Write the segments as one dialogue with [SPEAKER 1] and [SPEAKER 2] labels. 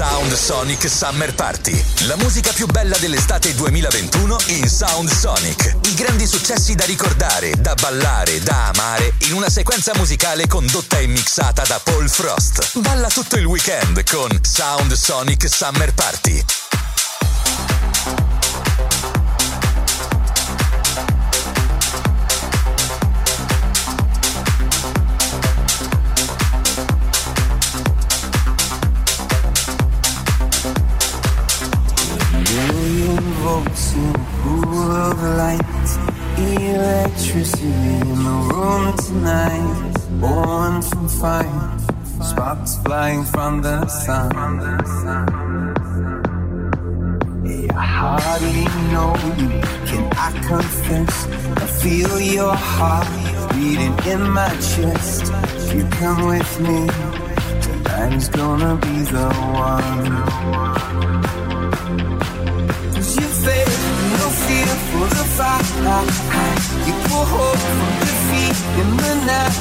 [SPEAKER 1] Sound Sonic Summer Party. La musica più bella dell'estate 2021 in Sound Sonic. I grandi successi da ricordare, da ballare, da amare in una sequenza musicale condotta e mixata da Paul Frost. Balla tutto il weekend con Sound Sonic Summer Party.
[SPEAKER 2] Fire, sparks flying from the sun. I hardly know you, can I confess? I feel your heart beating in my chest. If you come with me, tonight is gonna be the one you faith, no fear for the fight. Equal hope from defeat in the night.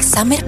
[SPEAKER 1] Summer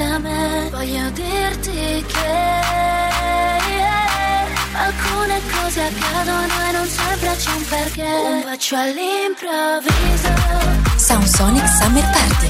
[SPEAKER 3] da me. Voglio dirti che yeah, Alcune cose accadono e non sempre c'è un perché. Un bacio all'improvviso. Sound Sonic Summer Party.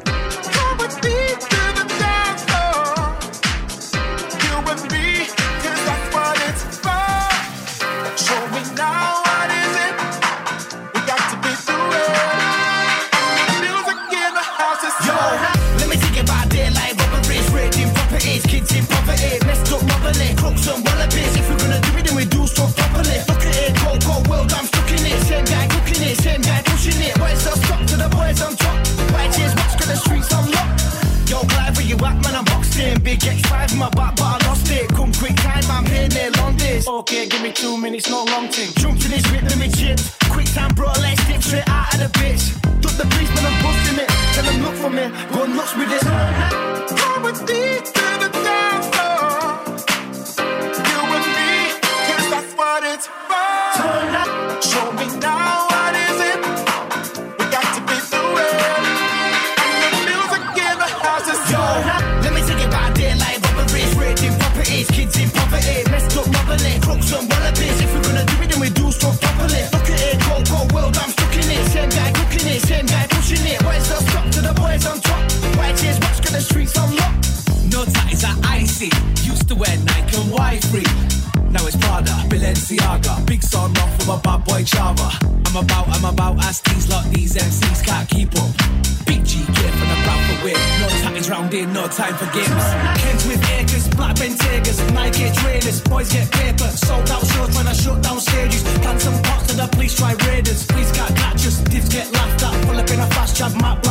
[SPEAKER 3] Chop my block.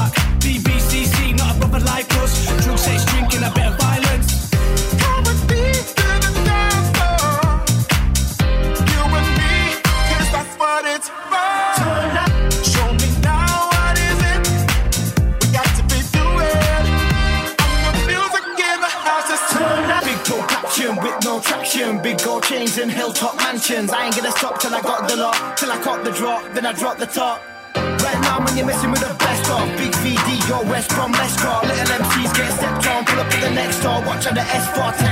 [SPEAKER 3] Snapchat the S410.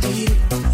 [SPEAKER 3] to you.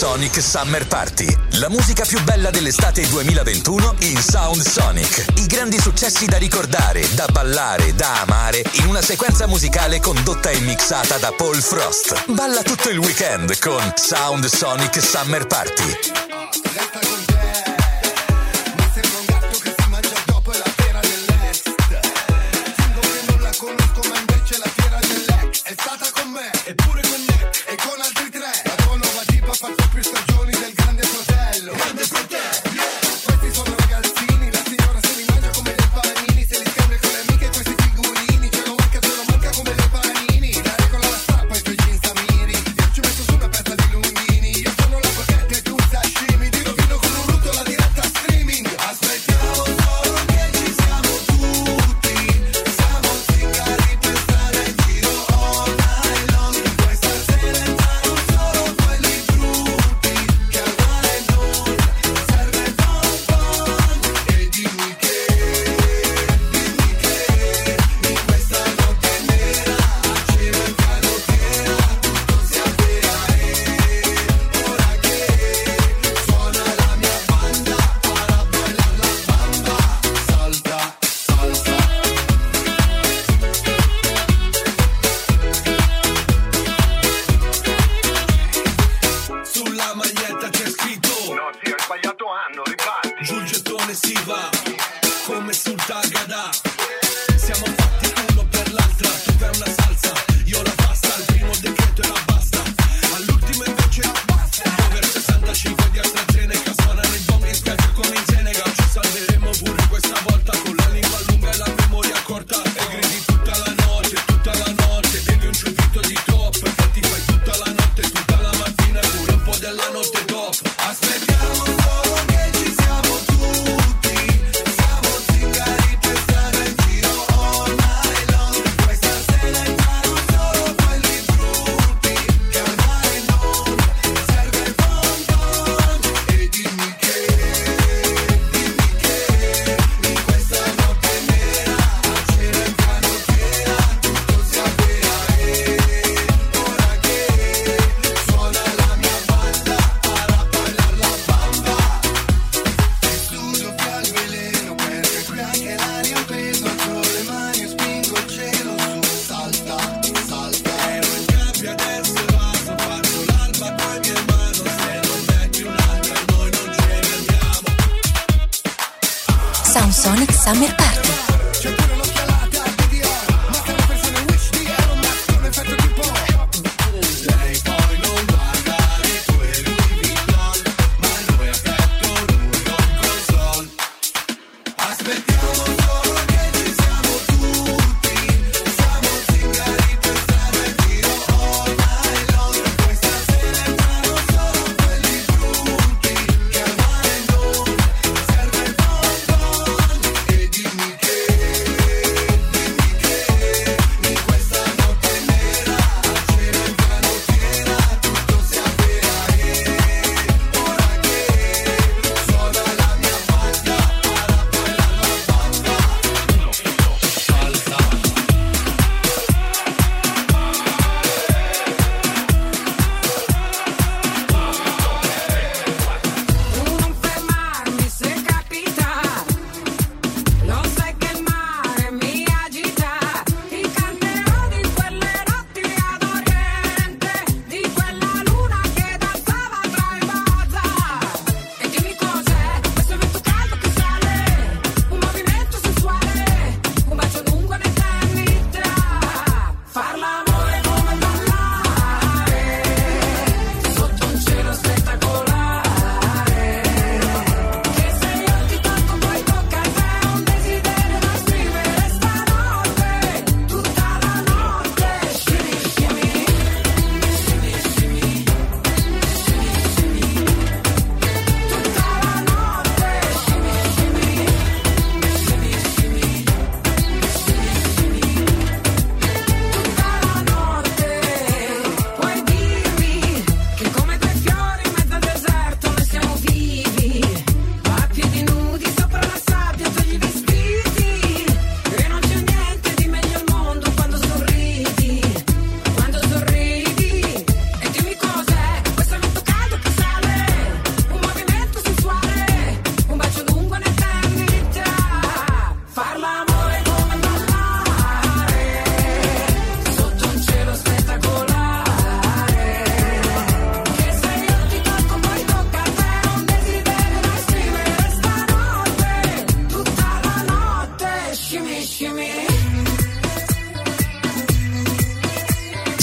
[SPEAKER 4] Sonic Summer Party. La musica più bella dell'estate 2021 in Sound Sonic. I grandi successi da ricordare, da ballare, da amare in una sequenza musicale condotta e mixata da Paul Frost. Balla tutto il weekend con Sound Sonic Summer Party.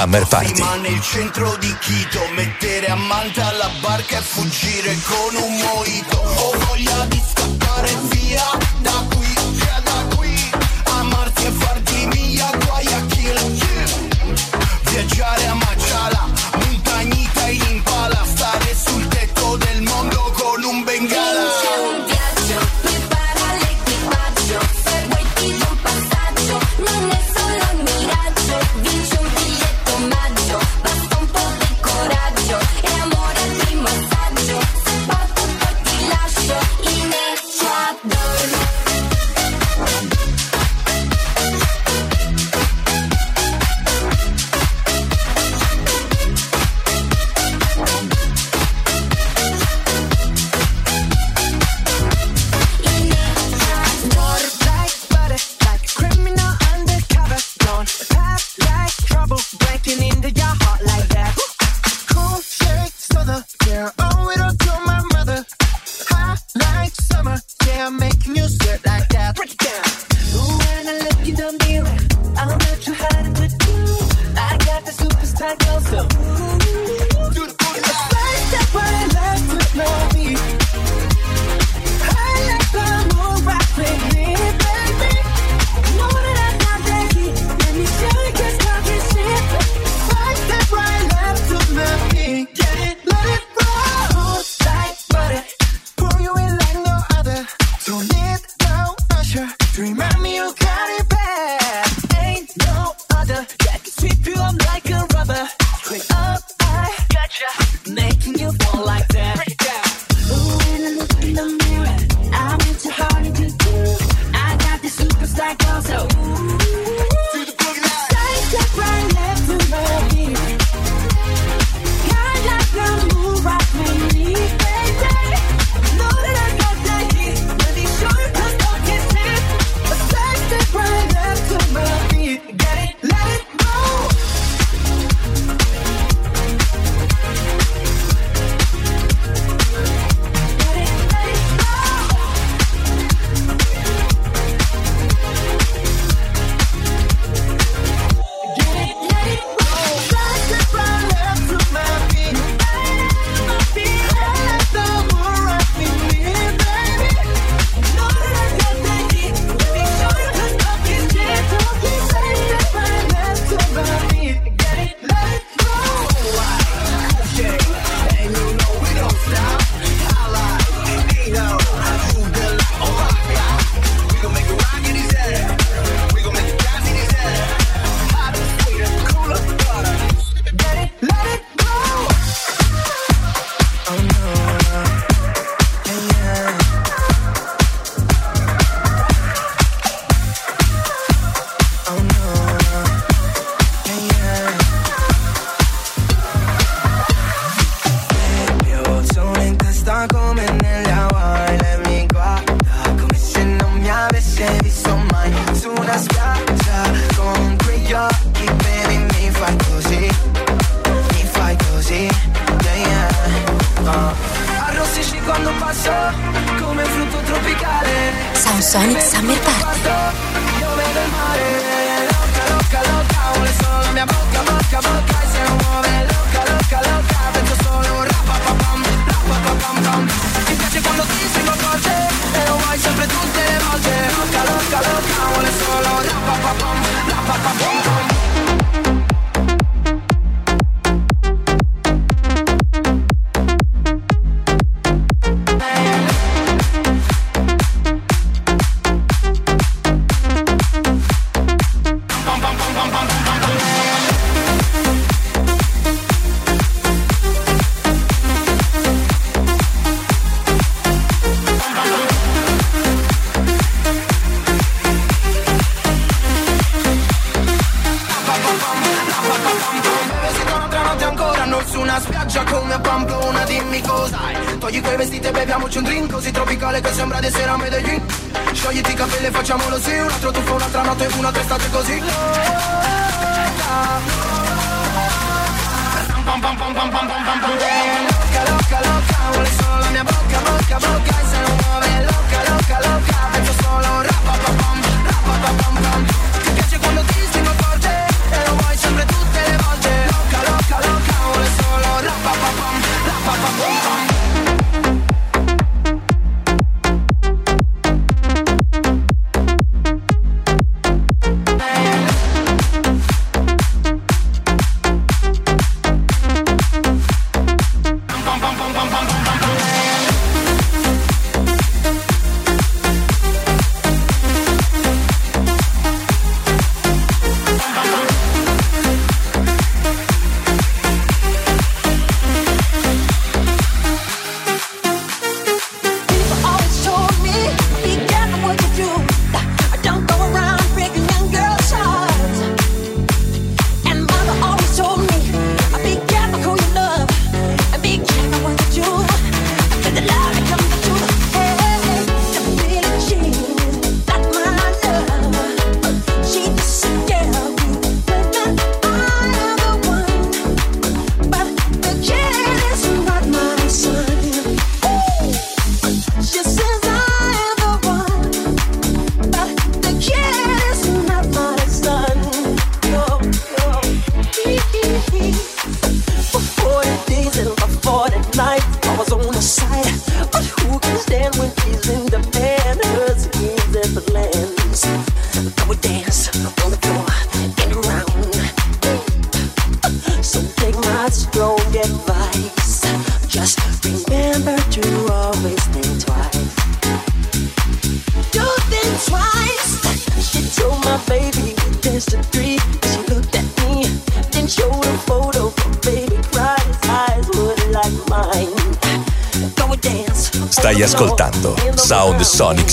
[SPEAKER 4] Summer Party.
[SPEAKER 5] Ma nel centro di Quito, mettere a manta la barca e fuggire con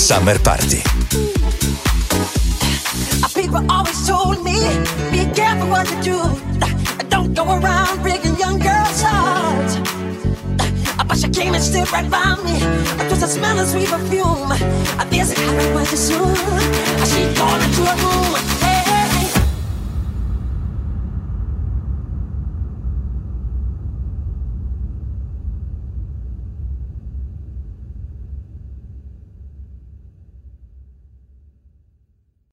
[SPEAKER 2] Summer